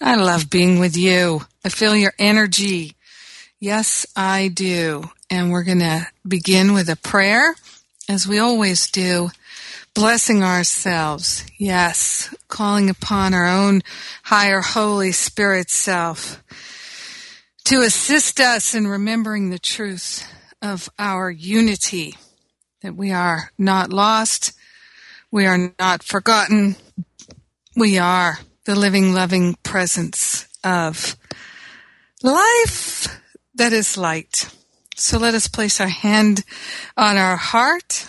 I love being with you. I feel your energy. Yes, I do. And we're going to begin with a prayer, as we always do, blessing ourselves. Yes, calling upon our own higher Holy Spirit self to assist us in remembering the truth of our unity, that we are not lost we are not forgotten. We are the living, loving presence of life that is light. So let us place our hand on our heart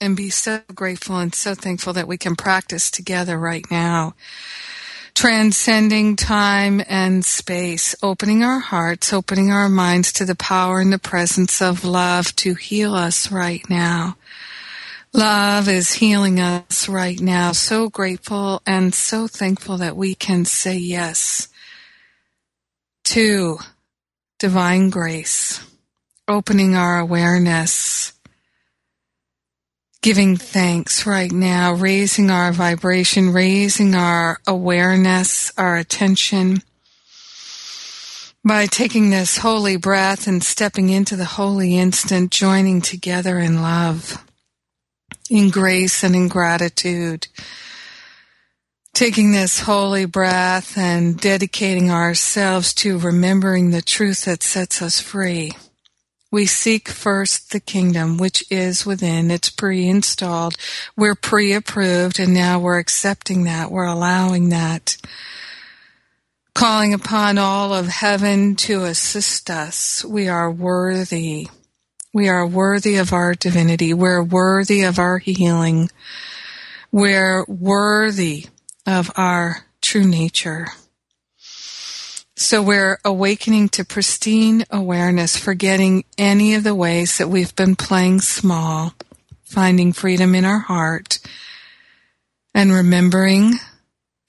and be so grateful and so thankful that we can practice together right now. Transcending time and space, opening our hearts, opening our minds to the power and the presence of love to heal us right now. Love is healing us right now. So grateful and so thankful that we can say yes to divine grace, opening our awareness, giving thanks right now, raising our vibration, raising our awareness, our attention by taking this holy breath and stepping into the holy instant, joining together in love in grace and in gratitude. Taking this holy breath and dedicating ourselves to remembering the truth that sets us free. We seek first the kingdom which is within. It's pre-installed. We're pre-approved and now we're accepting that. We're allowing that. Calling upon all of heaven to assist us. We are worthy. We are worthy of our divinity. We're worthy of our healing. We're worthy of our true nature. So we're awakening to pristine awareness, forgetting any of the ways that we've been playing small, finding freedom in our heart, and remembering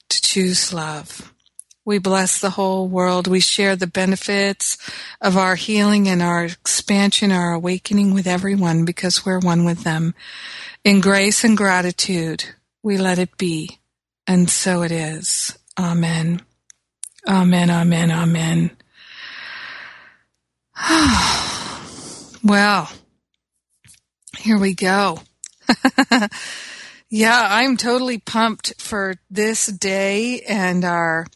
to choose love. We bless the whole world. We share the benefits of our healing and our expansion, our awakening with everyone because we're one with them. In grace and gratitude, we let it be. And so it is. Amen. Amen, amen, amen. well, here we go. yeah, I'm totally pumped for this day and our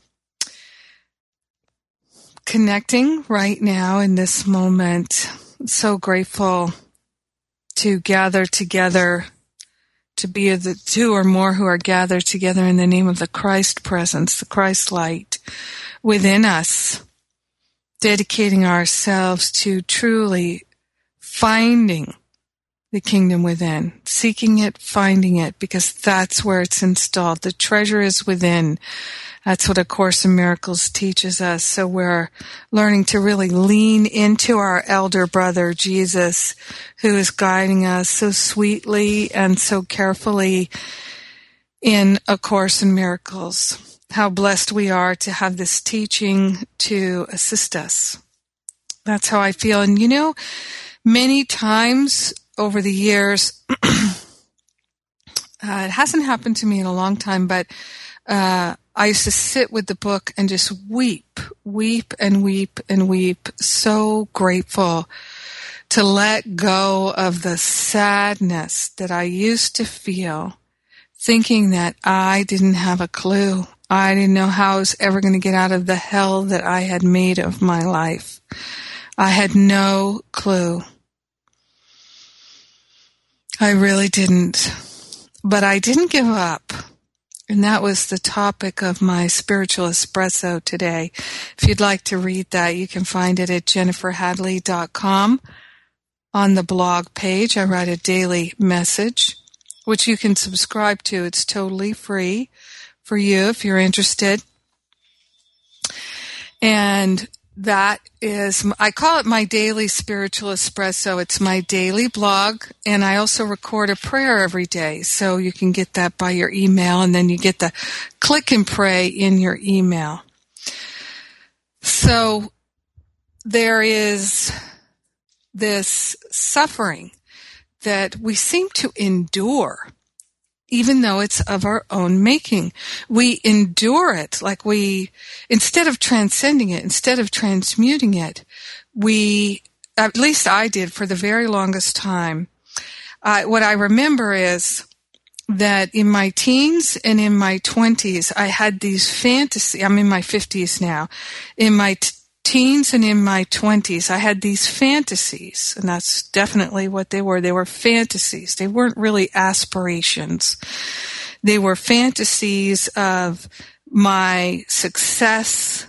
connecting right now in this moment. So grateful to gather together, to be the two or more who are gathered together in the name of the Christ presence, the Christ light within us, dedicating ourselves to truly finding the kingdom within, seeking it, finding it, because that's where it's installed. The treasure is within. That's what A Course in Miracles teaches us. So we're learning to really lean into our elder brother, Jesus, who is guiding us so sweetly and so carefully in A Course in Miracles. How blessed we are to have this teaching to assist us. That's how I feel. And you know, many times over the years, uh, it hasn't happened to me in a long time, but uh, I used to sit with the book and just weep, weep and weep and weep. So grateful to let go of the sadness that I used to feel, thinking that I didn't have a clue. I didn't know how I was ever going to get out of the hell that I had made of my life. I had no clue. I really didn't. But I didn't give up. And that was the topic of my spiritual espresso today. If you'd like to read that, you can find it at jenniferhadley.com. On the blog page, I write a daily message, which you can subscribe to. It's totally free for you if you're interested. And that is, I call it my daily spiritual espresso. It's my daily blog, and I also record a prayer every day. So you can get that by your email, and then you get the click and pray in your email. So there is this suffering that we seem to endure even though it's of our own making. We endure it like we, instead of transcending it, instead of transmuting it, we, at least I did for the very longest time. Uh, what I remember is that in my teens and in my 20s, I had these fantasy. I'm in my 50s now. In my t- teens and in my 20s, I had these fantasies, and that's definitely what they were. They were fantasies. They weren't really aspirations. They were fantasies of my success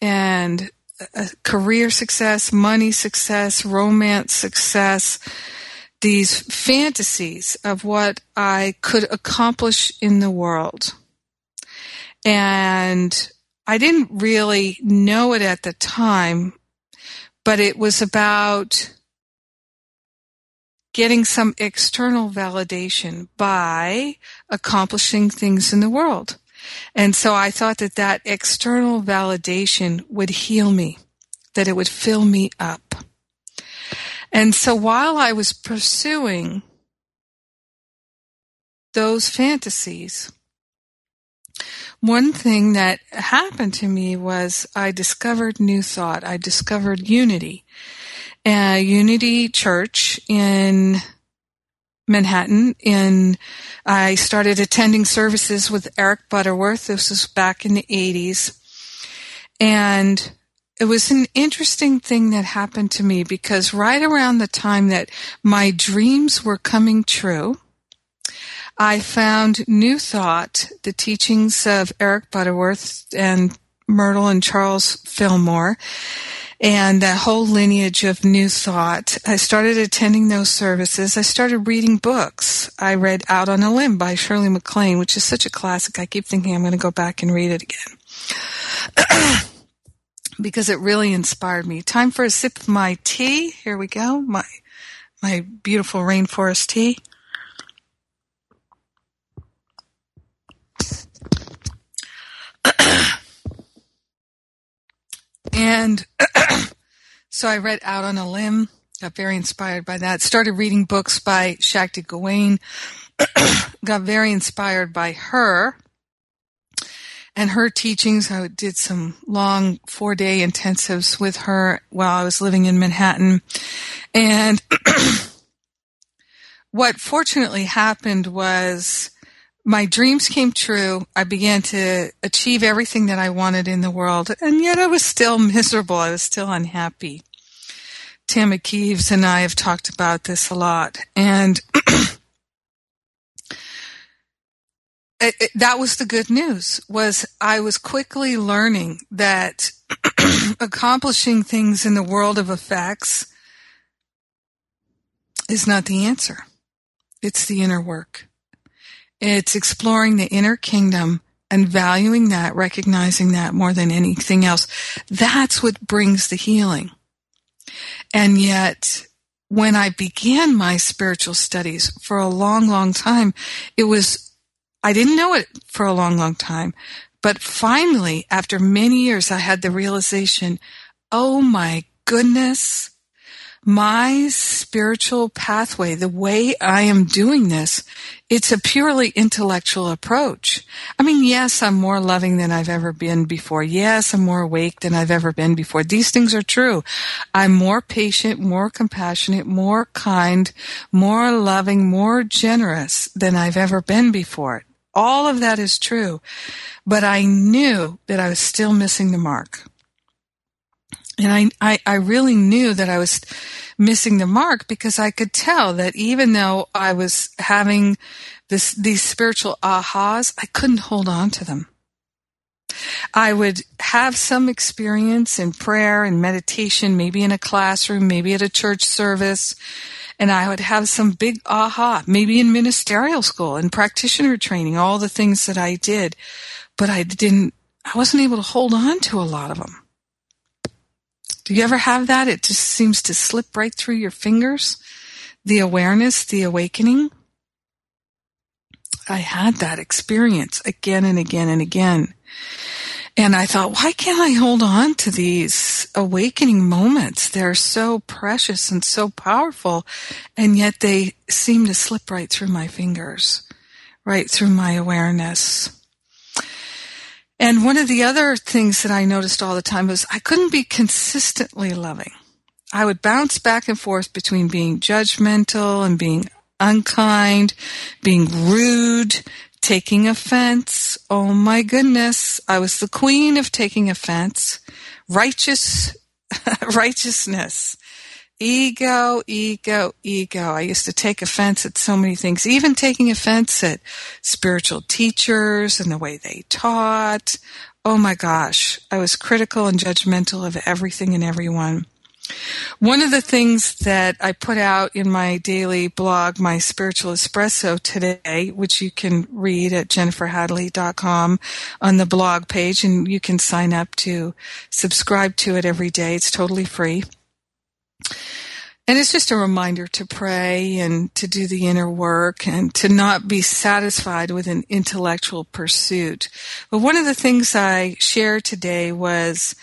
and uh, career success, money success, romance success, these fantasies of what I could accomplish in the world. And I didn't really know it at the time, but it was about getting some external validation by accomplishing things in the world. And so I thought that that external validation would heal me, that it would fill me up. And so while I was pursuing those fantasies, one thing that happened to me was I discovered New Thought. I discovered Unity. Uh, Unity Church in Manhattan. In I started attending services with Eric Butterworth. This was back in the 80s. And it was an interesting thing that happened to me because right around the time that my dreams were coming true, I found New Thought, the teachings of Eric Butterworth and Myrtle and Charles Fillmore, and that whole lineage of New Thought. I started attending those services. I started reading books. I read Out on a Limb by Shirley MacLaine, which is such a classic. I keep thinking I'm going to go back and read it again. because it really inspired me. Time for a sip of my tea. Here we go. My my beautiful rainforest tea. And so I read Out on a Limb, got very inspired by that. Started reading books by Shakti Gawain, got very inspired by her and her teachings. I did some long four day intensives with her while I was living in Manhattan. And what fortunately happened was my dreams came true. I began to achieve everything that I wanted in the world, and yet I was still miserable. I was still unhappy. Tammy Keeves and I have talked about this a lot, and it, it, that was the good news. Was I was quickly learning that accomplishing things in the world of effects is not the answer. It's the inner work. It's exploring the inner kingdom and valuing that, recognizing that more than anything else. That's what brings the healing. And yet, when I began my spiritual studies for a long, long time, it was, I didn't know it for a long, long time. But finally, after many years, I had the realization, oh my goodness, my spiritual pathway, the way I am doing this, it's a purely intellectual approach. I mean, yes, I'm more loving than I've ever been before. Yes, I'm more awake than I've ever been before. These things are true. I'm more patient, more compassionate, more kind, more loving, more generous than I've ever been before. All of that is true. But I knew that I was still missing the mark. And I, I, I really knew that I was missing the mark because I could tell that even though I was having this, these spiritual ahas, I couldn't hold on to them. I would have some experience in prayer and meditation, maybe in a classroom, maybe at a church service, and I would have some big aha, maybe in ministerial school and practitioner training, all the things that I did, but I didn't, I wasn't able to hold on to a lot of them. Do you ever have that? It just seems to slip right through your fingers. The awareness, the awakening. I had that experience again and again and again. And I thought, why can't I hold on to these awakening moments? They're so precious and so powerful, and yet they seem to slip right through my fingers, right through my awareness. And one of the other things that I noticed all the time was I couldn't be consistently loving. I would bounce back and forth between being judgmental and being unkind, being rude, taking offense. Oh my goodness. I was the queen of taking offense. Righteous, righteousness. Ego, ego, ego. I used to take offense at so many things, even taking offense at spiritual teachers and the way they taught. Oh my gosh. I was critical and judgmental of everything and everyone. One of the things that I put out in my daily blog, my spiritual espresso today, which you can read at jenniferhadley.com on the blog page and you can sign up to subscribe to it every day. It's totally free. And it's just a reminder to pray and to do the inner work and to not be satisfied with an intellectual pursuit. But one of the things I shared today was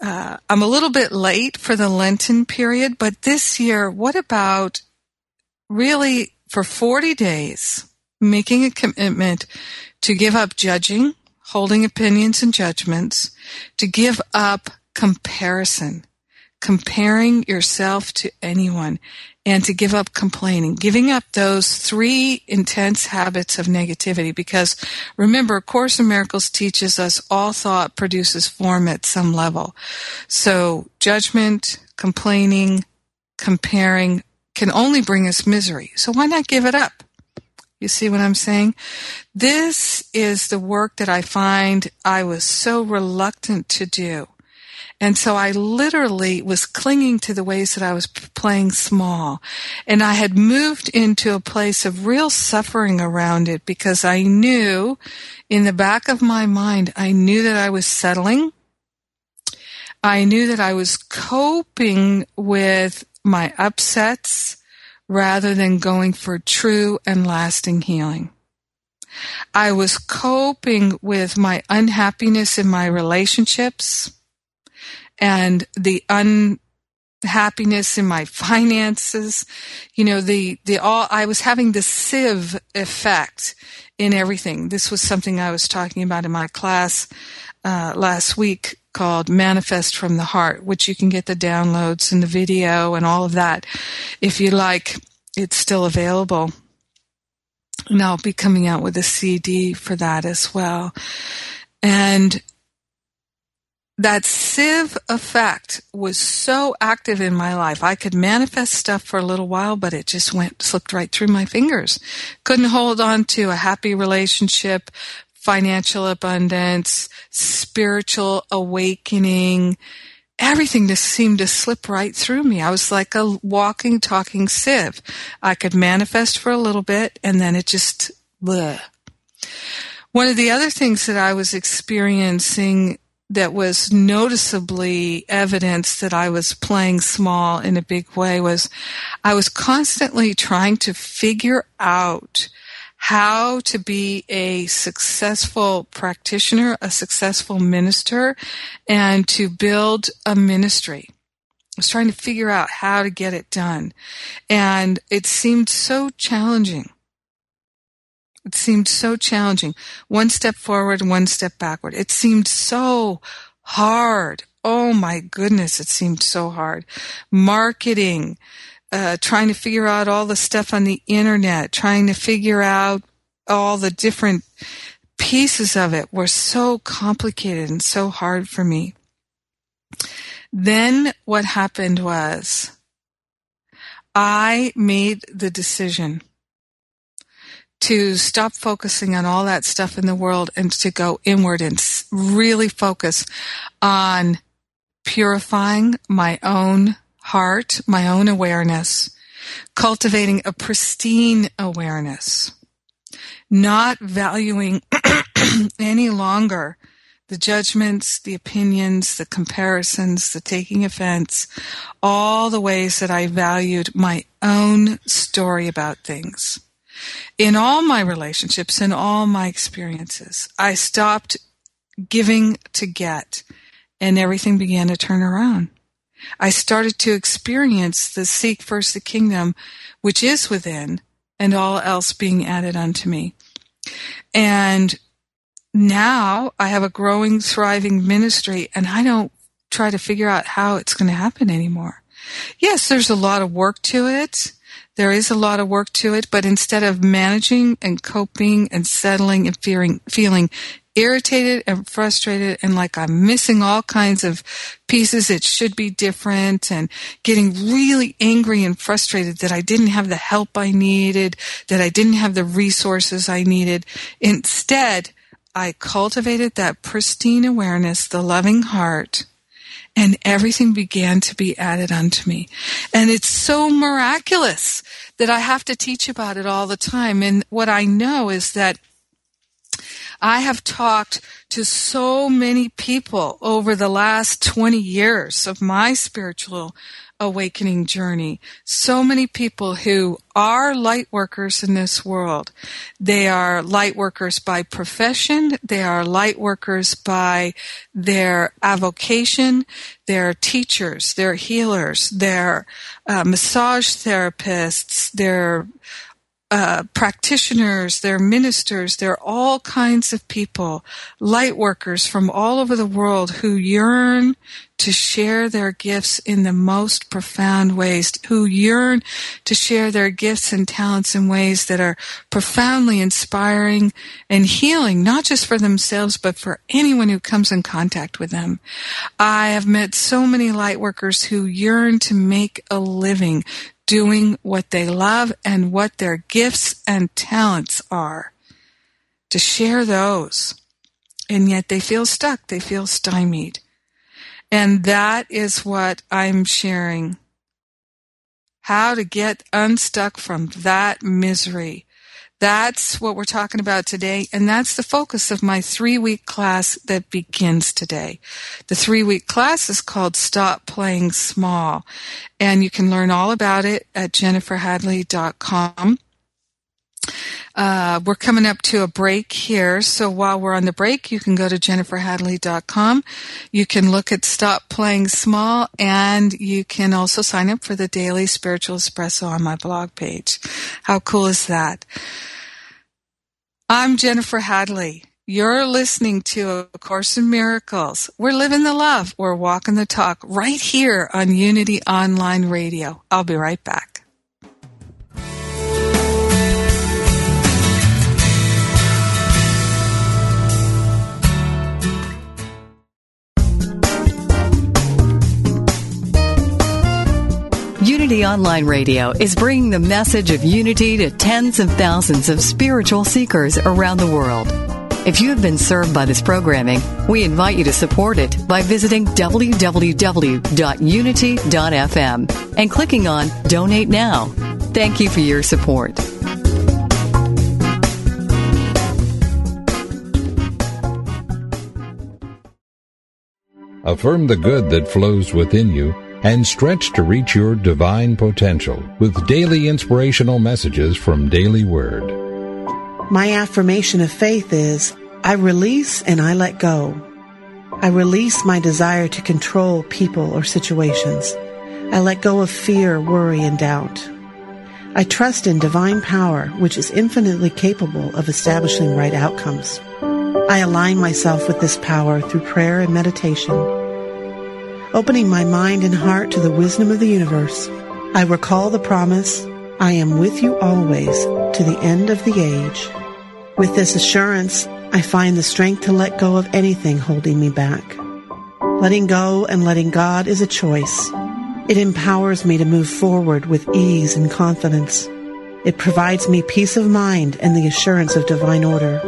uh, I'm a little bit late for the Lenten period, but this year, what about really for 40 days making a commitment to give up judging, holding opinions and judgments, to give up comparison comparing yourself to anyone and to give up complaining, giving up those three intense habits of negativity. Because remember, Course in Miracles teaches us all thought produces form at some level. So judgment, complaining, comparing can only bring us misery. So why not give it up? You see what I'm saying? This is the work that I find I was so reluctant to do. And so I literally was clinging to the ways that I was playing small. And I had moved into a place of real suffering around it because I knew in the back of my mind, I knew that I was settling. I knew that I was coping with my upsets rather than going for true and lasting healing. I was coping with my unhappiness in my relationships and the unhappiness in my finances, you know, the, the all, I was having the sieve effect in everything. This was something I was talking about in my class, uh, last week called Manifest from the Heart, which you can get the downloads and the video and all of that. If you like, it's still available. And I'll be coming out with a CD for that as well. And that sieve effect was so active in my life. I could manifest stuff for a little while, but it just went, slipped right through my fingers. Couldn't hold on to a happy relationship, financial abundance, spiritual awakening. Everything just seemed to slip right through me. I was like a walking, talking sieve. I could manifest for a little bit and then it just, bleh. One of the other things that I was experiencing that was noticeably evidence that I was playing small in a big way was I was constantly trying to figure out how to be a successful practitioner, a successful minister, and to build a ministry. I was trying to figure out how to get it done. And it seemed so challenging. It seemed so challenging. One step forward, one step backward. It seemed so hard. Oh my goodness, it seemed so hard. Marketing, uh, trying to figure out all the stuff on the internet, trying to figure out all the different pieces of it were so complicated and so hard for me. Then what happened was I made the decision to stop focusing on all that stuff in the world and to go inward and really focus on purifying my own heart, my own awareness, cultivating a pristine awareness, not valuing any longer the judgments, the opinions, the comparisons, the taking offense, all the ways that I valued my own story about things. In all my relationships, in all my experiences, I stopped giving to get and everything began to turn around. I started to experience the seek first the kingdom, which is within, and all else being added unto me. And now I have a growing, thriving ministry, and I don't try to figure out how it's going to happen anymore. Yes, there's a lot of work to it. There is a lot of work to it, but instead of managing and coping and settling and fearing, feeling irritated and frustrated and like I'm missing all kinds of pieces. It should be different and getting really angry and frustrated that I didn't have the help I needed, that I didn't have the resources I needed. Instead, I cultivated that pristine awareness, the loving heart, and everything began to be added unto me. And it's so miraculous that I have to teach about it all the time. And what I know is that I have talked to so many people over the last 20 years of my spiritual awakening journey. So many people who are light workers in this world. They are light workers by profession. They are light workers by their avocation. They're teachers. They're healers. They're uh, massage therapists. They're uh, practitioners, they're ministers, they're all kinds of people, light workers from all over the world who yearn to share their gifts in the most profound ways, who yearn to share their gifts and talents in ways that are profoundly inspiring and healing, not just for themselves, but for anyone who comes in contact with them. I have met so many light workers who yearn to make a living doing what they love and what their gifts and talents are. To share those. And yet they feel stuck. They feel stymied. And that is what I'm sharing. How to get unstuck from that misery that's what we're talking about today, and that's the focus of my three week class that begins today. The three week class is called Stop Playing Small, and you can learn all about it at jenniferhadley.com. Uh, we're coming up to a break here, so while we're on the break, you can go to jenniferhadley.com. You can look at Stop Playing Small, and you can also sign up for the daily spiritual espresso on my blog page. How cool is that? I'm Jennifer Hadley. You're listening to A Course in Miracles. We're living the love. We're walking the talk right here on Unity Online Radio. I'll be right back. Unity Online Radio is bringing the message of unity to tens of thousands of spiritual seekers around the world. If you have been served by this programming, we invite you to support it by visiting www.unity.fm and clicking on Donate Now. Thank you for your support. Affirm the good that flows within you and stretch to reach your divine potential with daily inspirational messages from Daily Word. My affirmation of faith is I release and I let go. I release my desire to control people or situations. I let go of fear, worry, and doubt. I trust in divine power, which is infinitely capable of establishing right outcomes. I align myself with this power through prayer and meditation. Opening my mind and heart to the wisdom of the universe, I recall the promise, I am with you always to the end of the age. With this assurance, I find the strength to let go of anything holding me back. Letting go and letting God is a choice. It empowers me to move forward with ease and confidence. It provides me peace of mind and the assurance of divine order.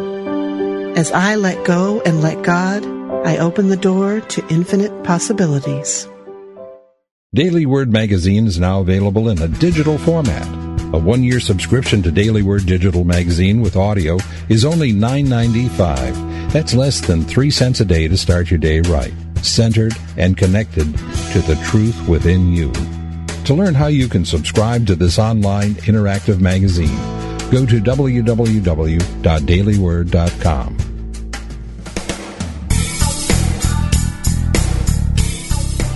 As I let go and let God, I open the door to infinite possibilities. Daily Word Magazine is now available in a digital format. A one-year subscription to Daily Word Digital Magazine with audio is only $9.95. That's less than three cents a day to start your day right, centered and connected to the truth within you. To learn how you can subscribe to this online interactive magazine, go to www.dailyword.com.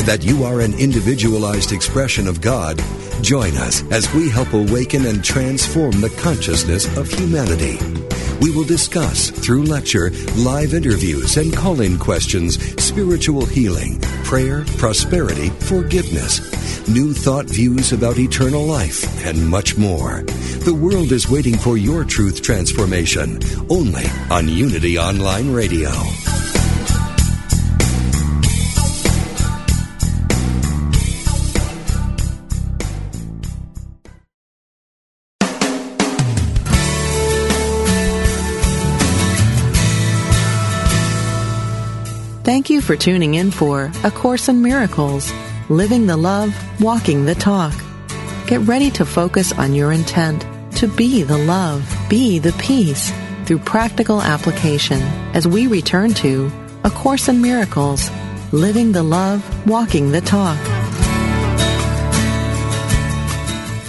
and that you are an individualized expression of God, join us as we help awaken and transform the consciousness of humanity. We will discuss, through lecture, live interviews, and call in questions, spiritual healing, prayer, prosperity, forgiveness, new thought views about eternal life, and much more. The world is waiting for your truth transformation only on Unity Online Radio. Thank you for tuning in for A Course in Miracles, Living the Love, Walking the Talk. Get ready to focus on your intent to be the love, be the peace through practical application as we return to A Course in Miracles, Living the Love, Walking the Talk.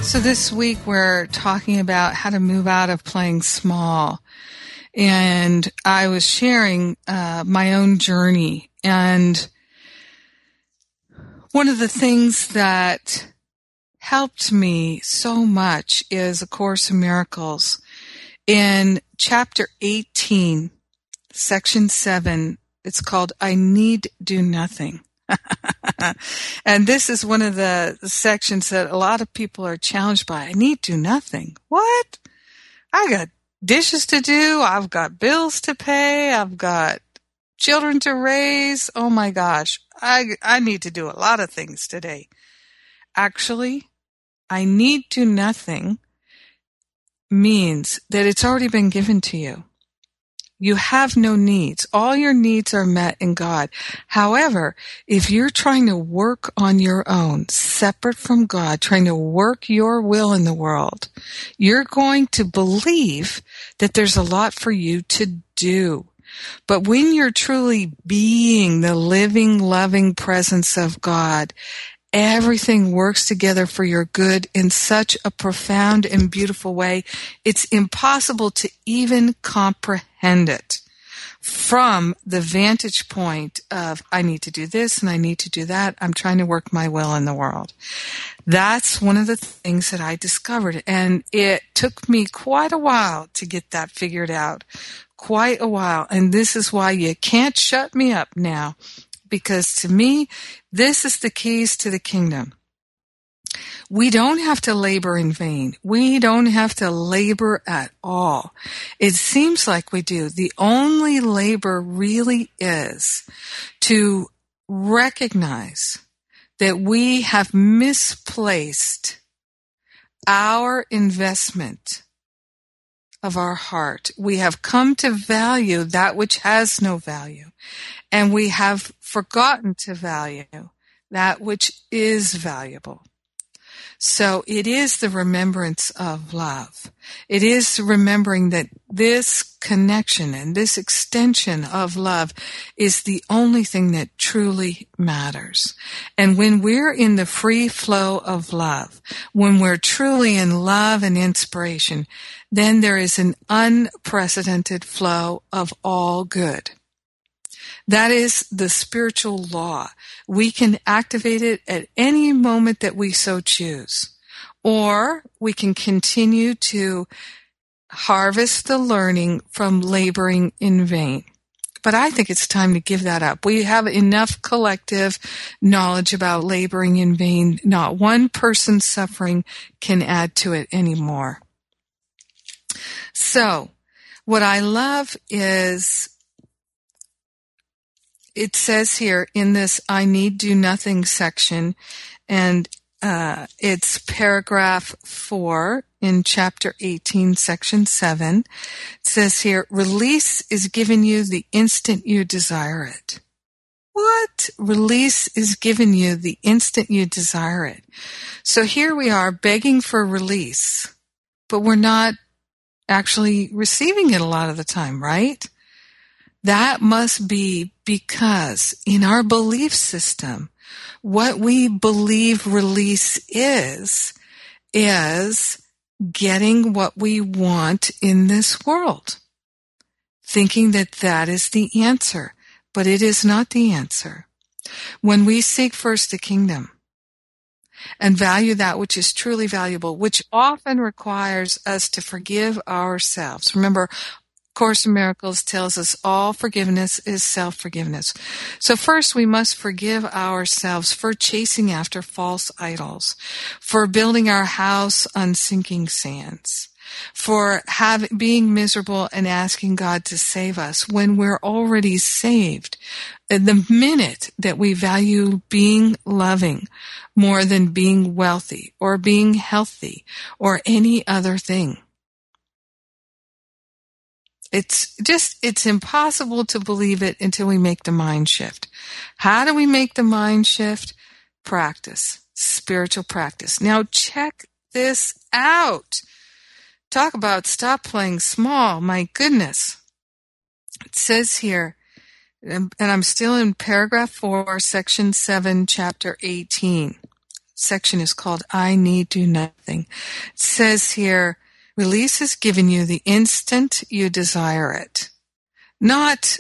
So this week we're talking about how to move out of playing small. And I was sharing uh, my own journey. And one of the things that helped me so much is A Course in Miracles. In chapter 18, section 7, it's called I Need Do Nothing. and this is one of the sections that a lot of people are challenged by. I need do nothing. What? I got dishes to do. I've got bills to pay. I've got children to raise. Oh my gosh. I, I need to do a lot of things today. Actually, I need do nothing means that it's already been given to you. You have no needs. All your needs are met in God. However, if you're trying to work on your own, separate from God, trying to work your will in the world, you're going to believe that there's a lot for you to do. But when you're truly being the living, loving presence of God, everything works together for your good in such a profound and beautiful way. It's impossible to even comprehend it from the vantage point of, I need to do this and I need to do that. I'm trying to work my will in the world. That's one of the things that I discovered. And it took me quite a while to get that figured out. Quite a while. And this is why you can't shut me up now because to me, this is the keys to the kingdom. We don't have to labor in vain. We don't have to labor at all. It seems like we do. The only labor really is to recognize that we have misplaced our investment of our heart. We have come to value that which has no value. And we have forgotten to value that which is valuable. So it is the remembrance of love. It is remembering that this connection and this extension of love is the only thing that truly matters. And when we're in the free flow of love, when we're truly in love and inspiration, then there is an unprecedented flow of all good. That is the spiritual law. We can activate it at any moment that we so choose. Or we can continue to harvest the learning from laboring in vain. But I think it's time to give that up. We have enough collective knowledge about laboring in vain. Not one person's suffering can add to it anymore. So, what I love is it says here in this I need do nothing section, and uh, it's paragraph four in chapter 18, section seven. It says here, release is given you the instant you desire it. What? Release is given you the instant you desire it. So here we are begging for release, but we're not actually receiving it a lot of the time, right? That must be because in our belief system, what we believe release is, is getting what we want in this world. Thinking that that is the answer, but it is not the answer. When we seek first the kingdom and value that which is truly valuable, which often requires us to forgive ourselves. Remember, Course in Miracles tells us all forgiveness is self-forgiveness. So first we must forgive ourselves for chasing after false idols, for building our house on sinking sands, for having, being miserable and asking God to save us when we're already saved. The minute that we value being loving more than being wealthy or being healthy or any other thing, it's just, it's impossible to believe it until we make the mind shift. How do we make the mind shift? Practice, spiritual practice. Now check this out. Talk about stop playing small. My goodness. It says here, and I'm still in paragraph four, section seven, chapter 18. Section is called I Need Do Nothing. It says here, Release is given you the instant you desire it, not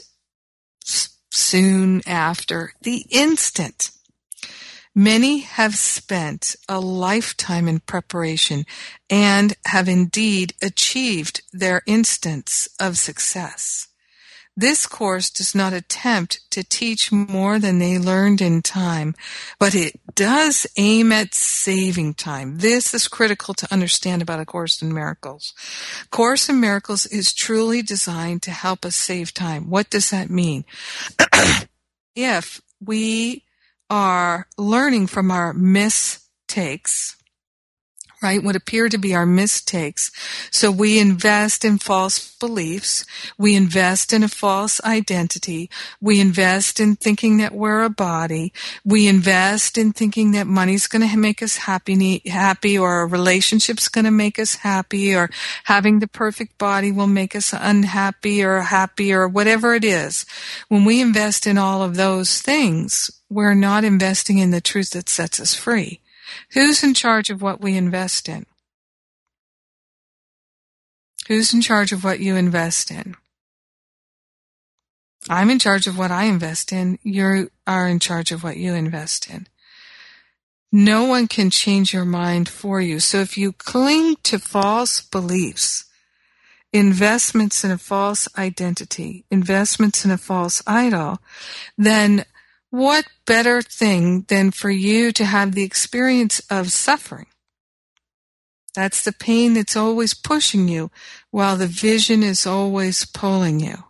soon after, the instant. Many have spent a lifetime in preparation and have indeed achieved their instance of success. This course does not attempt to teach more than they learned in time, but it does aim at saving time. This is critical to understand about A Course in Miracles. Course in Miracles is truly designed to help us save time. What does that mean? if we are learning from our mistakes, right? What appear to be our mistakes. So we invest in false beliefs. We invest in a false identity. We invest in thinking that we're a body. We invest in thinking that money's going to make us happy, happy, or a relationship's going to make us happy, or having the perfect body will make us unhappy or happy, or whatever it is. When we invest in all of those things, we're not investing in the truth that sets us free. Who's in charge of what we invest in? Who's in charge of what you invest in? I'm in charge of what I invest in. You are in charge of what you invest in. No one can change your mind for you. So if you cling to false beliefs, investments in a false identity, investments in a false idol, then what better thing than for you to have the experience of suffering? That's the pain that's always pushing you while the vision is always pulling you.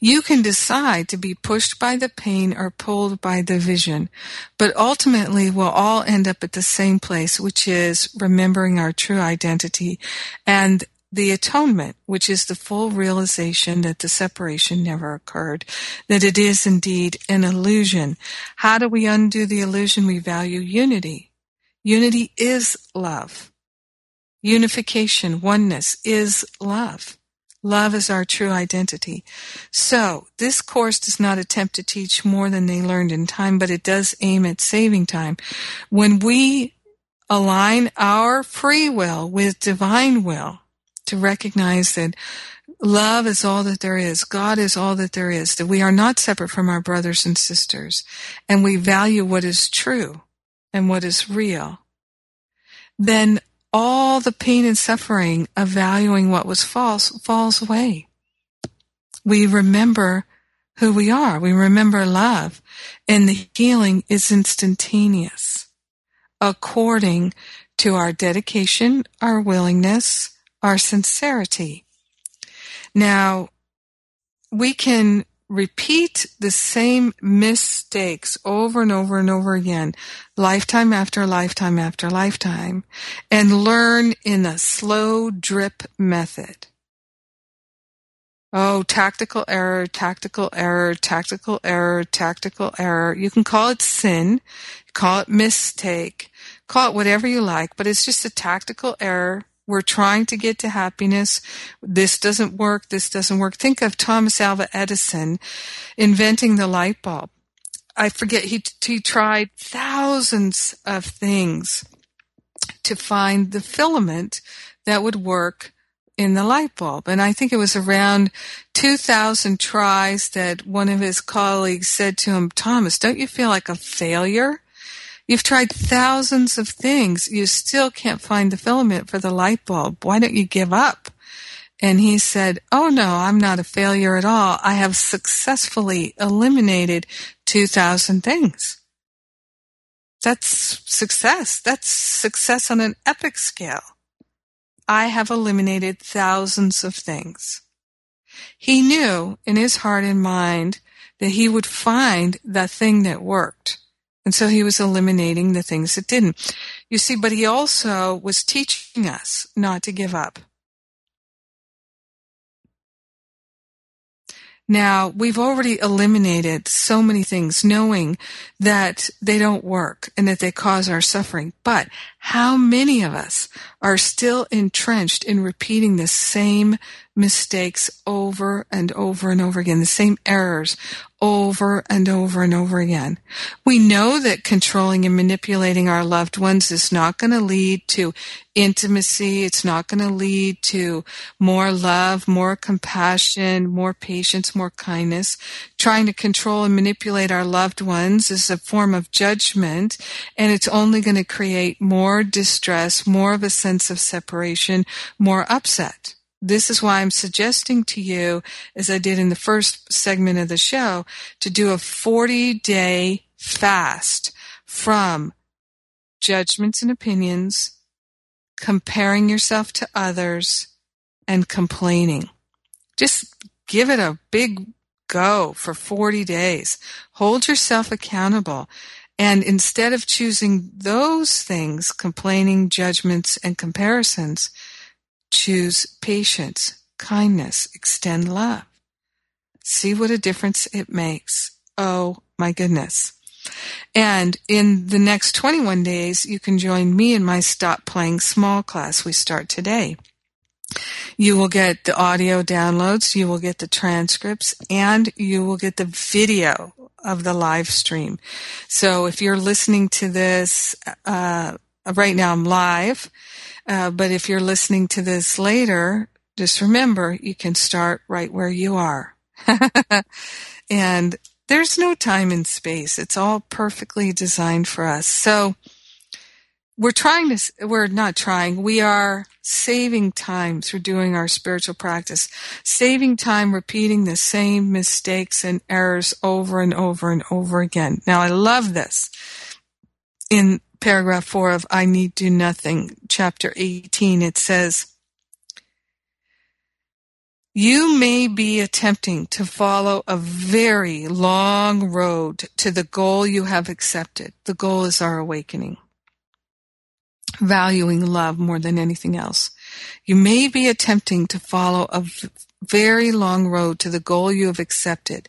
You can decide to be pushed by the pain or pulled by the vision, but ultimately we'll all end up at the same place, which is remembering our true identity and the atonement, which is the full realization that the separation never occurred, that it is indeed an illusion. How do we undo the illusion? We value unity. Unity is love. Unification, oneness is love. Love is our true identity. So, this course does not attempt to teach more than they learned in time, but it does aim at saving time. When we align our free will with divine will to recognize that love is all that there is, God is all that there is, that we are not separate from our brothers and sisters, and we value what is true and what is real, then all the pain and suffering of valuing what was false falls away. We remember who we are. We remember love and the healing is instantaneous according to our dedication, our willingness, our sincerity. Now, we can repeat the same mistakes over and over and over again, lifetime after lifetime after lifetime, and learn in a slow drip method. Oh, tactical error, tactical error, tactical error, tactical error. You can call it sin, call it mistake, call it whatever you like, but it's just a tactical error we're trying to get to happiness. This doesn't work. This doesn't work. Think of Thomas Alva Edison inventing the light bulb. I forget, he, he tried thousands of things to find the filament that would work in the light bulb. And I think it was around 2000 tries that one of his colleagues said to him, Thomas, don't you feel like a failure? You've tried thousands of things. You still can't find the filament for the light bulb. Why don't you give up? And he said, Oh no, I'm not a failure at all. I have successfully eliminated 2,000 things. That's success. That's success on an epic scale. I have eliminated thousands of things. He knew in his heart and mind that he would find the thing that worked. And so he was eliminating the things that didn't. You see, but he also was teaching us not to give up. Now, we've already eliminated so many things knowing that they don't work and that they cause our suffering. But how many of us are still entrenched in repeating the same mistakes over and over and over again, the same errors over and over and over again. We know that controlling and manipulating our loved ones is not going to lead to intimacy. It's not going to lead to more love, more compassion, more patience, more kindness. Trying to control and manipulate our loved ones is a form of judgment and it's only going to create more distress, more of a sense of separation, more upset. This is why I'm suggesting to you, as I did in the first segment of the show, to do a 40 day fast from judgments and opinions, comparing yourself to others, and complaining. Just give it a big go for 40 days. Hold yourself accountable. And instead of choosing those things, complaining, judgments, and comparisons, choose patience, kindness, extend love. See what a difference it makes. Oh my goodness. And in the next 21 days, you can join me in my Stop Playing Small class we start today. You will get the audio downloads, you will get the transcripts, and you will get the video of the live stream. So if you're listening to this, uh, right now I'm live, uh, but if you're listening to this later, just remember you can start right where you are. and there's no time and space. It's all perfectly designed for us. So we're trying to, we're not trying, we are saving time through doing our spiritual practice, saving time repeating the same mistakes and errors over and over and over again. Now I love this. In paragraph 4 of I Need Do Nothing, chapter 18, it says, you may be attempting to follow a very long road to the goal you have accepted. The goal is our awakening. Valuing love more than anything else. You may be attempting to follow a very long road to the goal you have accepted.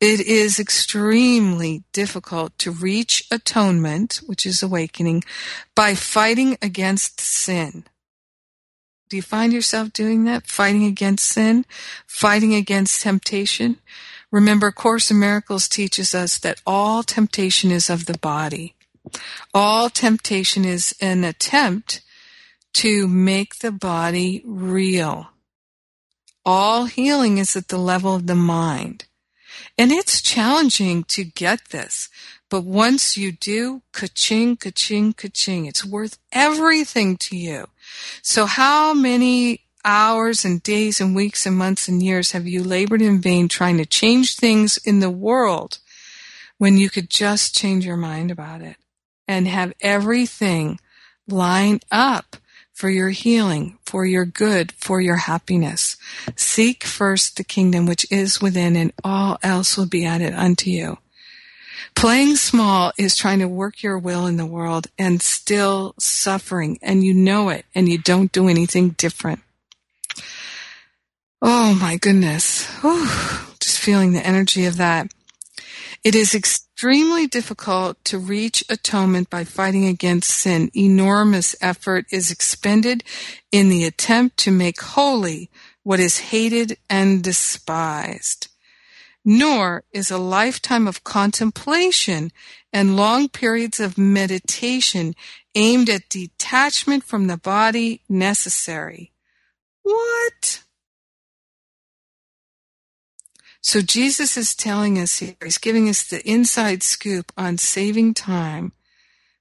It is extremely difficult to reach atonement, which is awakening, by fighting against sin. Do you find yourself doing that? Fighting against sin? Fighting against temptation? Remember, Course in Miracles teaches us that all temptation is of the body. All temptation is an attempt to make the body real. All healing is at the level of the mind. And it's challenging to get this. But once you do, ka-ching, ka-ching, ka-ching, it's worth everything to you. So how many hours and days and weeks and months and years have you labored in vain trying to change things in the world when you could just change your mind about it and have everything line up for your healing, for your good, for your happiness. Seek first the kingdom which is within and all else will be added unto you. Playing small is trying to work your will in the world and still suffering and you know it and you don't do anything different. Oh my goodness. Whew. Just feeling the energy of that. It is extremely difficult to reach atonement by fighting against sin. Enormous effort is expended in the attempt to make holy what is hated and despised. Nor is a lifetime of contemplation and long periods of meditation aimed at detachment from the body necessary. What? So Jesus is telling us here, he's giving us the inside scoop on saving time,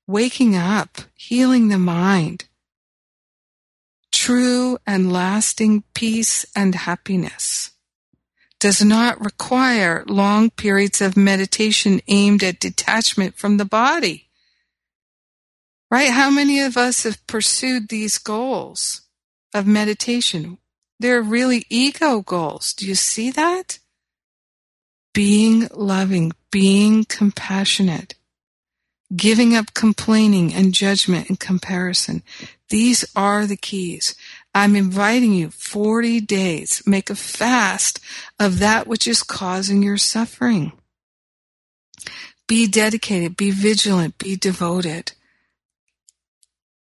waking up, healing the mind, true and lasting peace and happiness does not require long periods of meditation aimed at detachment from the body. Right? How many of us have pursued these goals of meditation? They're really ego goals. Do you see that? Being loving, being compassionate, giving up complaining and judgment and comparison. These are the keys. I'm inviting you 40 days, make a fast of that which is causing your suffering. Be dedicated, be vigilant, be devoted.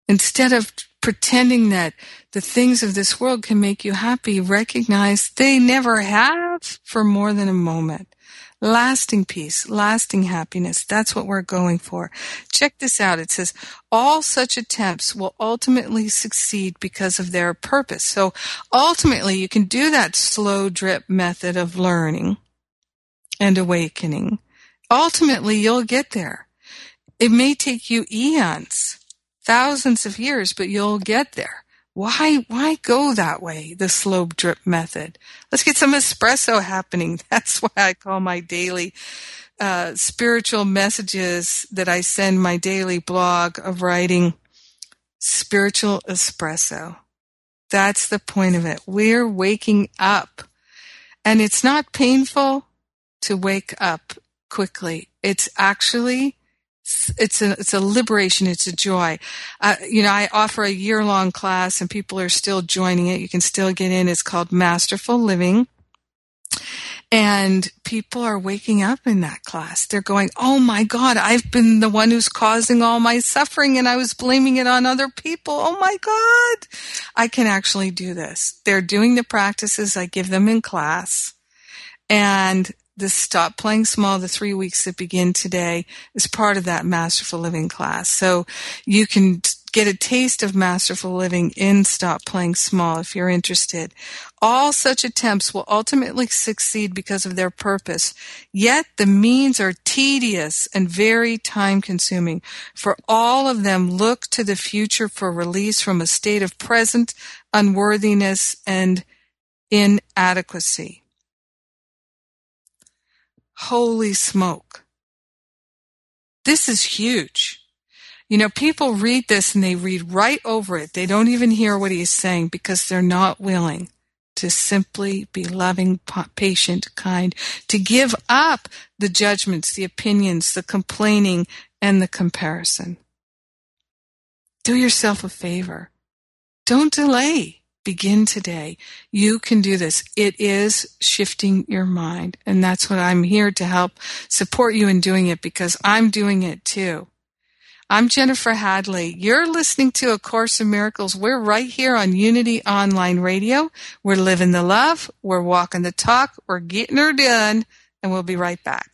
Instead of pretending that the things of this world can make you happy, recognize they never have for more than a moment lasting peace, lasting happiness. That's what we're going for. Check this out. It says, all such attempts will ultimately succeed because of their purpose. So ultimately, you can do that slow drip method of learning and awakening. Ultimately, you'll get there. It may take you eons, thousands of years, but you'll get there. Why, why go that way? The slow drip method. Let's get some espresso happening. That's why I call my daily uh, spiritual messages that I send my daily blog of writing spiritual espresso. That's the point of it. We're waking up and it's not painful to wake up quickly. It's actually it's a it's a liberation. It's a joy. Uh, you know i offer a year long class and people are still joining it. You can still get in. It's called masterful living. And people are waking up in that class. They're going oh my god i've been the one who's causing all my suffering and i was blaming it on other people. Oh my god. I can actually do this. They're doing the practices. I give them in class. And the Stop Playing Small, the three weeks that begin today, is part of that Masterful Living class. So you can get a taste of Masterful Living in Stop Playing Small if you're interested. All such attempts will ultimately succeed because of their purpose. Yet the means are tedious and very time consuming. For all of them look to the future for release from a state of present unworthiness and inadequacy. Holy smoke. This is huge. You know, people read this and they read right over it. They don't even hear what he's saying because they're not willing to simply be loving, patient, kind, to give up the judgments, the opinions, the complaining, and the comparison. Do yourself a favor. Don't delay. Begin today. You can do this. It is shifting your mind. And that's what I'm here to help support you in doing it because I'm doing it too. I'm Jennifer Hadley. You're listening to A Course in Miracles. We're right here on Unity Online Radio. We're living the love. We're walking the talk. We're getting her done. And we'll be right back.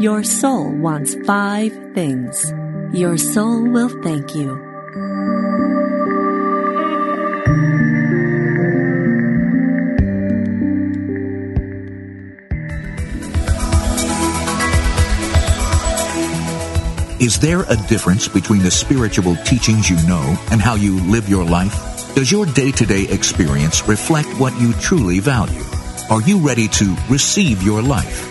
your soul wants five things. Your soul will thank you. Is there a difference between the spiritual teachings you know and how you live your life? Does your day to day experience reflect what you truly value? Are you ready to receive your life?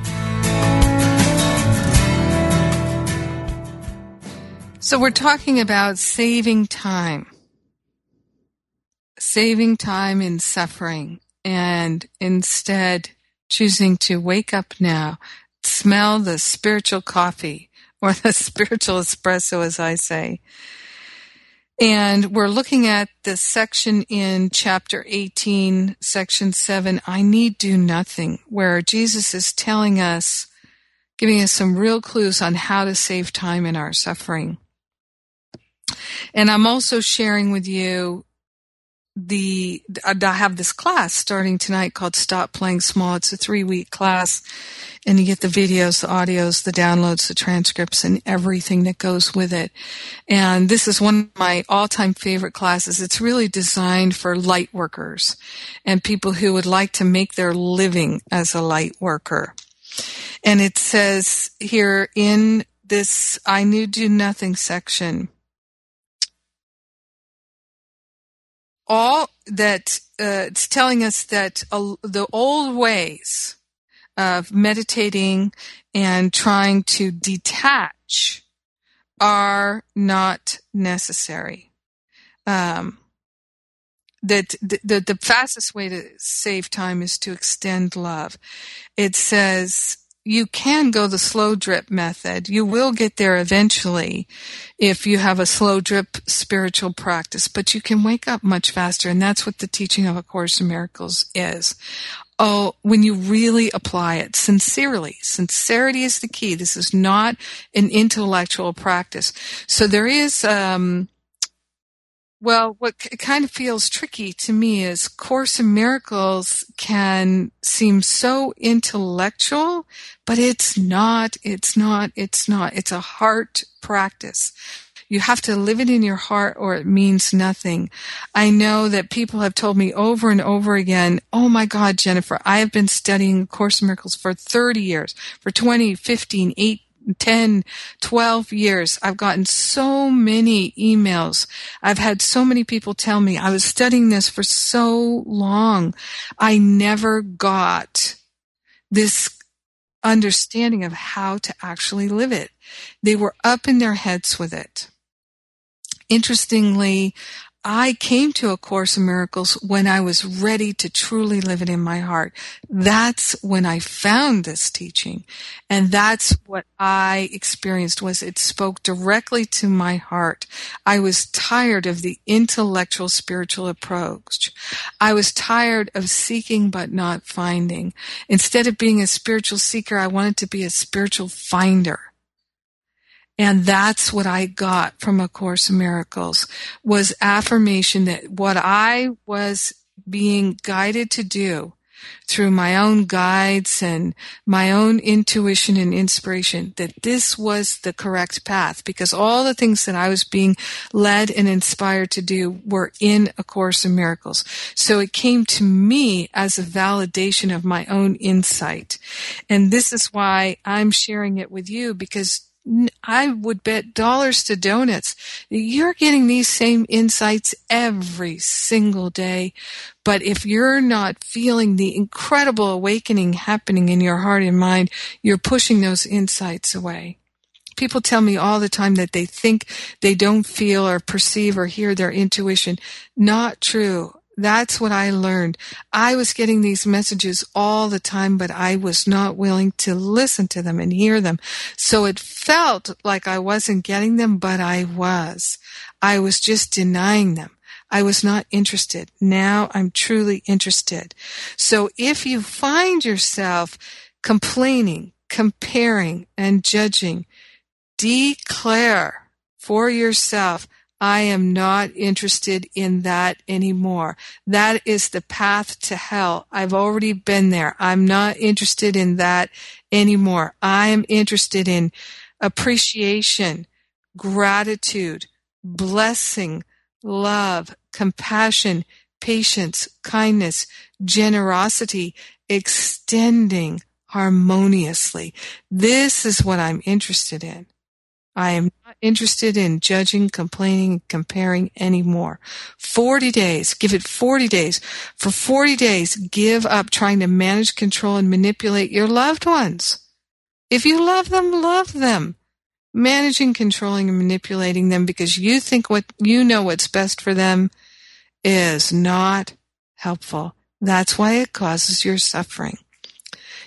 So we're talking about saving time. Saving time in suffering and instead choosing to wake up now, smell the spiritual coffee or the spiritual espresso, as I say. And we're looking at the section in chapter 18, section 7, I need do nothing, where Jesus is telling us, giving us some real clues on how to save time in our suffering. And I'm also sharing with you the I have this class starting tonight called Stop Playing Small. It's a three week class, and you get the videos, the audios, the downloads, the transcripts, and everything that goes with it. And this is one of my all time favorite classes. It's really designed for light workers and people who would like to make their living as a light worker. And it says here in this I knew do nothing section all that uh, it's telling us that uh, the old ways of meditating and trying to detach are not necessary. Um, that the, the, the fastest way to save time is to extend love. It says you can go the slow drip method. You will get there eventually if you have a slow drip spiritual practice, but you can wake up much faster. And that's what the teaching of A Course in Miracles is. Oh, when you really apply it sincerely, sincerity is the key. This is not an intellectual practice. So there is, um, well, what kind of feels tricky to me is Course in Miracles can seem so intellectual, but it's not, it's not, it's not. It's a heart practice. You have to live it in your heart or it means nothing. I know that people have told me over and over again, oh my God, Jennifer, I have been studying Course in Miracles for 30 years, for 20, 15, 8, 10, 12 years. I've gotten so many emails. I've had so many people tell me I was studying this for so long. I never got this understanding of how to actually live it. They were up in their heads with it. Interestingly, I came to A Course in Miracles when I was ready to truly live it in my heart. That's when I found this teaching. And that's what I experienced was it spoke directly to my heart. I was tired of the intellectual spiritual approach. I was tired of seeking but not finding. Instead of being a spiritual seeker, I wanted to be a spiritual finder. And that's what I got from A Course in Miracles was affirmation that what I was being guided to do through my own guides and my own intuition and inspiration that this was the correct path because all the things that I was being led and inspired to do were in A Course in Miracles. So it came to me as a validation of my own insight. And this is why I'm sharing it with you because I would bet dollars to donuts you're getting these same insights every single day. But if you're not feeling the incredible awakening happening in your heart and mind, you're pushing those insights away. People tell me all the time that they think they don't feel or perceive or hear their intuition. Not true. That's what I learned. I was getting these messages all the time, but I was not willing to listen to them and hear them. So it felt like I wasn't getting them, but I was. I was just denying them. I was not interested. Now I'm truly interested. So if you find yourself complaining, comparing, and judging, declare for yourself, I am not interested in that anymore. That is the path to hell. I've already been there. I'm not interested in that anymore. I am interested in appreciation, gratitude, blessing, love, compassion, patience, kindness, generosity, extending harmoniously. This is what I'm interested in. I am not interested in judging, complaining, comparing anymore. 40 days. Give it 40 days. For 40 days, give up trying to manage, control, and manipulate your loved ones. If you love them, love them. Managing, controlling, and manipulating them because you think what you know what's best for them is not helpful. That's why it causes your suffering.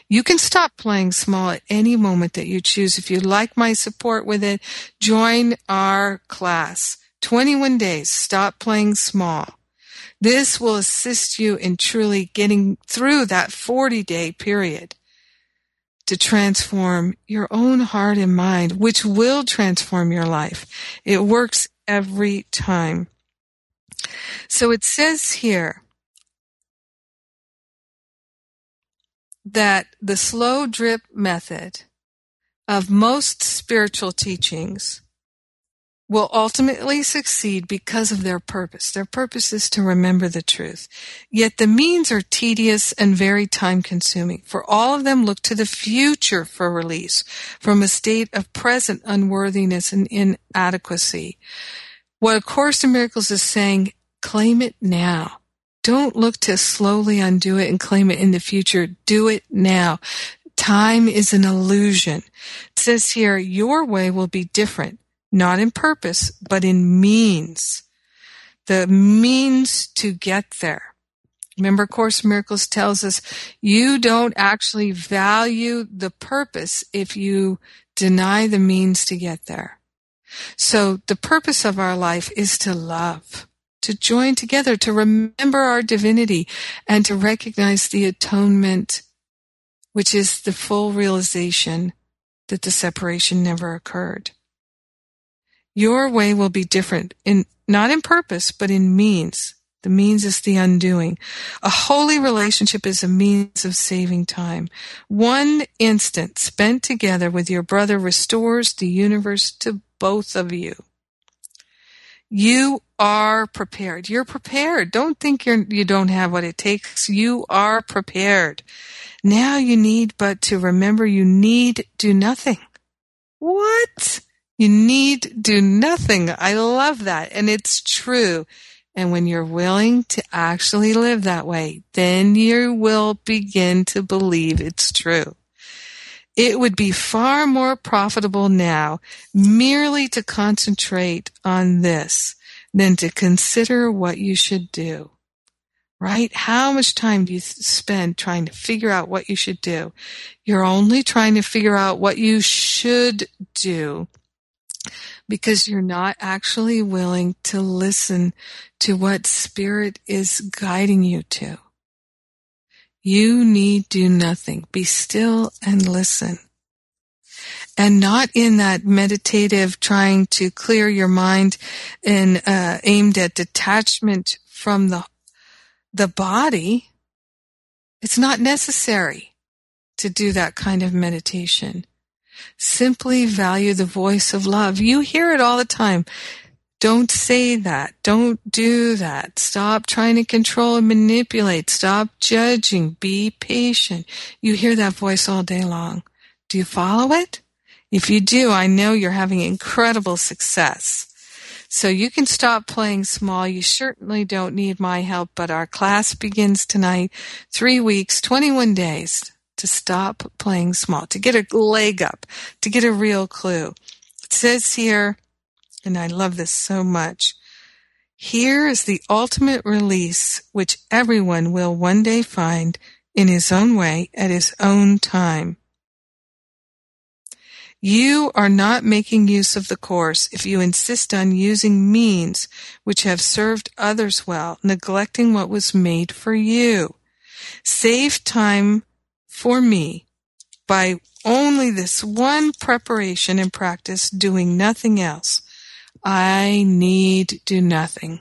You can stop playing small at any moment that you choose. If you'd like my support with it, join our class. 21 days, stop playing small. This will assist you in truly getting through that 40 day period to transform your own heart and mind, which will transform your life. It works every time. So it says here, that the slow drip method of most spiritual teachings will ultimately succeed because of their purpose. Their purpose is to remember the truth. Yet the means are tedious and very time consuming, for all of them look to the future for release from a state of present unworthiness and inadequacy. What A Course in Miracles is saying, claim it now. Don't look to slowly undo it and claim it in the future. Do it now. Time is an illusion. It says here, your way will be different, not in purpose, but in means. The means to get there. Remember, Course Miracles tells us you don't actually value the purpose if you deny the means to get there. So the purpose of our life is to love, to join together, to remember our divinity, and to recognize the atonement, which is the full realization that the separation never occurred. Your way will be different in, not in purpose, but in means. The means is the undoing. A holy relationship is a means of saving time. One instant spent together with your brother restores the universe to both of you. You are prepared. You're prepared. Don't think you're, you don't have what it takes. You are prepared. Now you need but to remember you need do nothing. What? You need do nothing. I love that. And it's true. And when you're willing to actually live that way, then you will begin to believe it's true. It would be far more profitable now merely to concentrate on this than to consider what you should do. Right? How much time do you spend trying to figure out what you should do? You're only trying to figure out what you should do because you're not actually willing to listen to what spirit is guiding you to. You need do nothing. Be still and listen. And not in that meditative trying to clear your mind and uh, aimed at detachment from the the body. It's not necessary to do that kind of meditation. Simply value the voice of love. You hear it all the time. Don't say that. Don't do that. Stop trying to control and manipulate. Stop judging. Be patient. You hear that voice all day long. Do you follow it? If you do, I know you're having incredible success. So you can stop playing small. You certainly don't need my help, but our class begins tonight. Three weeks, 21 days to stop playing small, to get a leg up, to get a real clue. It says here, and I love this so much, here is the ultimate release which everyone will one day find in his own way at his own time. You are not making use of the course if you insist on using means which have served others well, neglecting what was made for you. Save time for me by only this one preparation and practice, doing nothing else. I need do nothing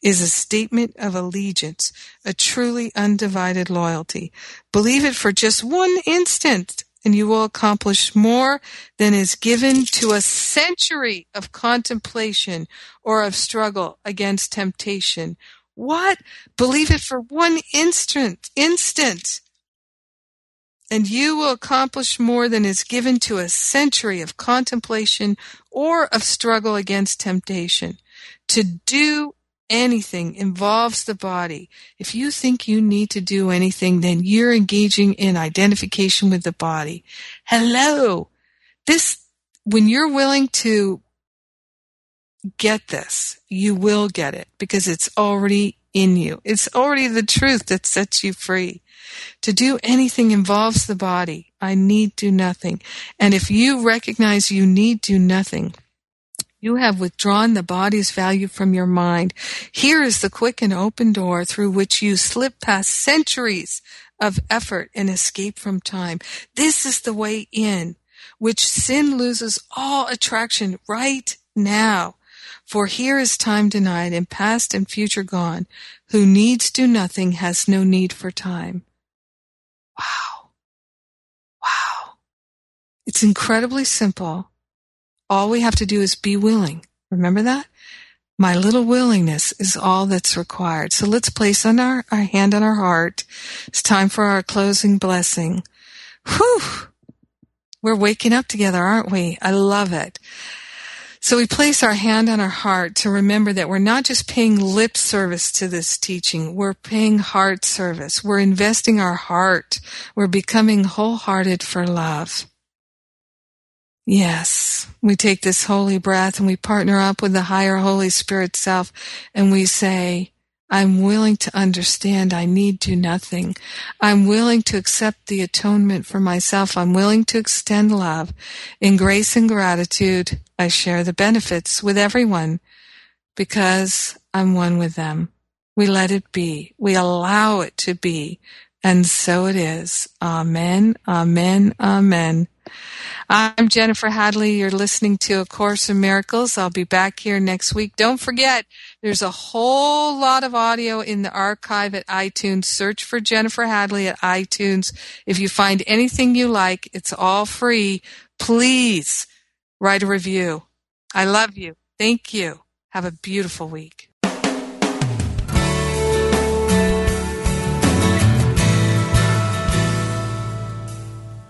is a statement of allegiance, a truly undivided loyalty. Believe it for just one instant and you will accomplish more than is given to a century of contemplation or of struggle against temptation. What? Believe it for one instant, instant and you will accomplish more than is given to a century of contemplation or of struggle against temptation. To do anything involves the body. If you think you need to do anything, then you're engaging in identification with the body. Hello. This, when you're willing to get this, you will get it because it's already in you. It's already the truth that sets you free. To do anything involves the body. I need do nothing. And if you recognize you need do nothing, you have withdrawn the body's value from your mind. Here is the quick and open door through which you slip past centuries of effort and escape from time. This is the way in which sin loses all attraction right now. For here is time denied and past and future gone. Who needs do nothing has no need for time. Wow. Wow. It's incredibly simple. All we have to do is be willing. Remember that? My little willingness is all that's required. So let's place on our, our hand on our heart. It's time for our closing blessing. Whew! We're waking up together, aren't we? I love it. So we place our hand on our heart to remember that we're not just paying lip service to this teaching, we're paying heart service. We're investing our heart. We're becoming wholehearted for love. Yes, we take this holy breath and we partner up with the higher Holy Spirit self and we say, I'm willing to understand I need do nothing. I'm willing to accept the atonement for myself. I'm willing to extend love. In grace and gratitude, I share the benefits with everyone because I'm one with them. We let it be. We allow it to be. And so it is. Amen. Amen. Amen. I'm Jennifer Hadley. You're listening to A Course in Miracles. I'll be back here next week. Don't forget, there's a whole lot of audio in the archive at iTunes. Search for Jennifer Hadley at iTunes. If you find anything you like, it's all free. Please write a review. I love you. Thank you. Have a beautiful week.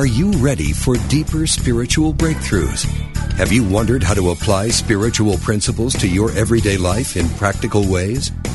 Are you ready for deeper spiritual breakthroughs? Have you wondered how to apply spiritual principles to your everyday life in practical ways?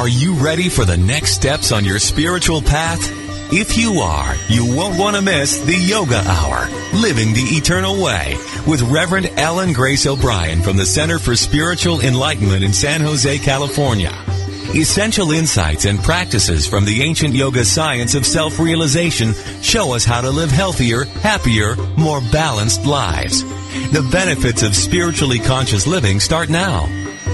Are you ready for the next steps on your spiritual path? If you are, you won't want to miss the Yoga Hour, Living the Eternal Way, with Reverend Ellen Grace O'Brien from the Center for Spiritual Enlightenment in San Jose, California. Essential insights and practices from the ancient yoga science of self-realization show us how to live healthier, happier, more balanced lives. The benefits of spiritually conscious living start now.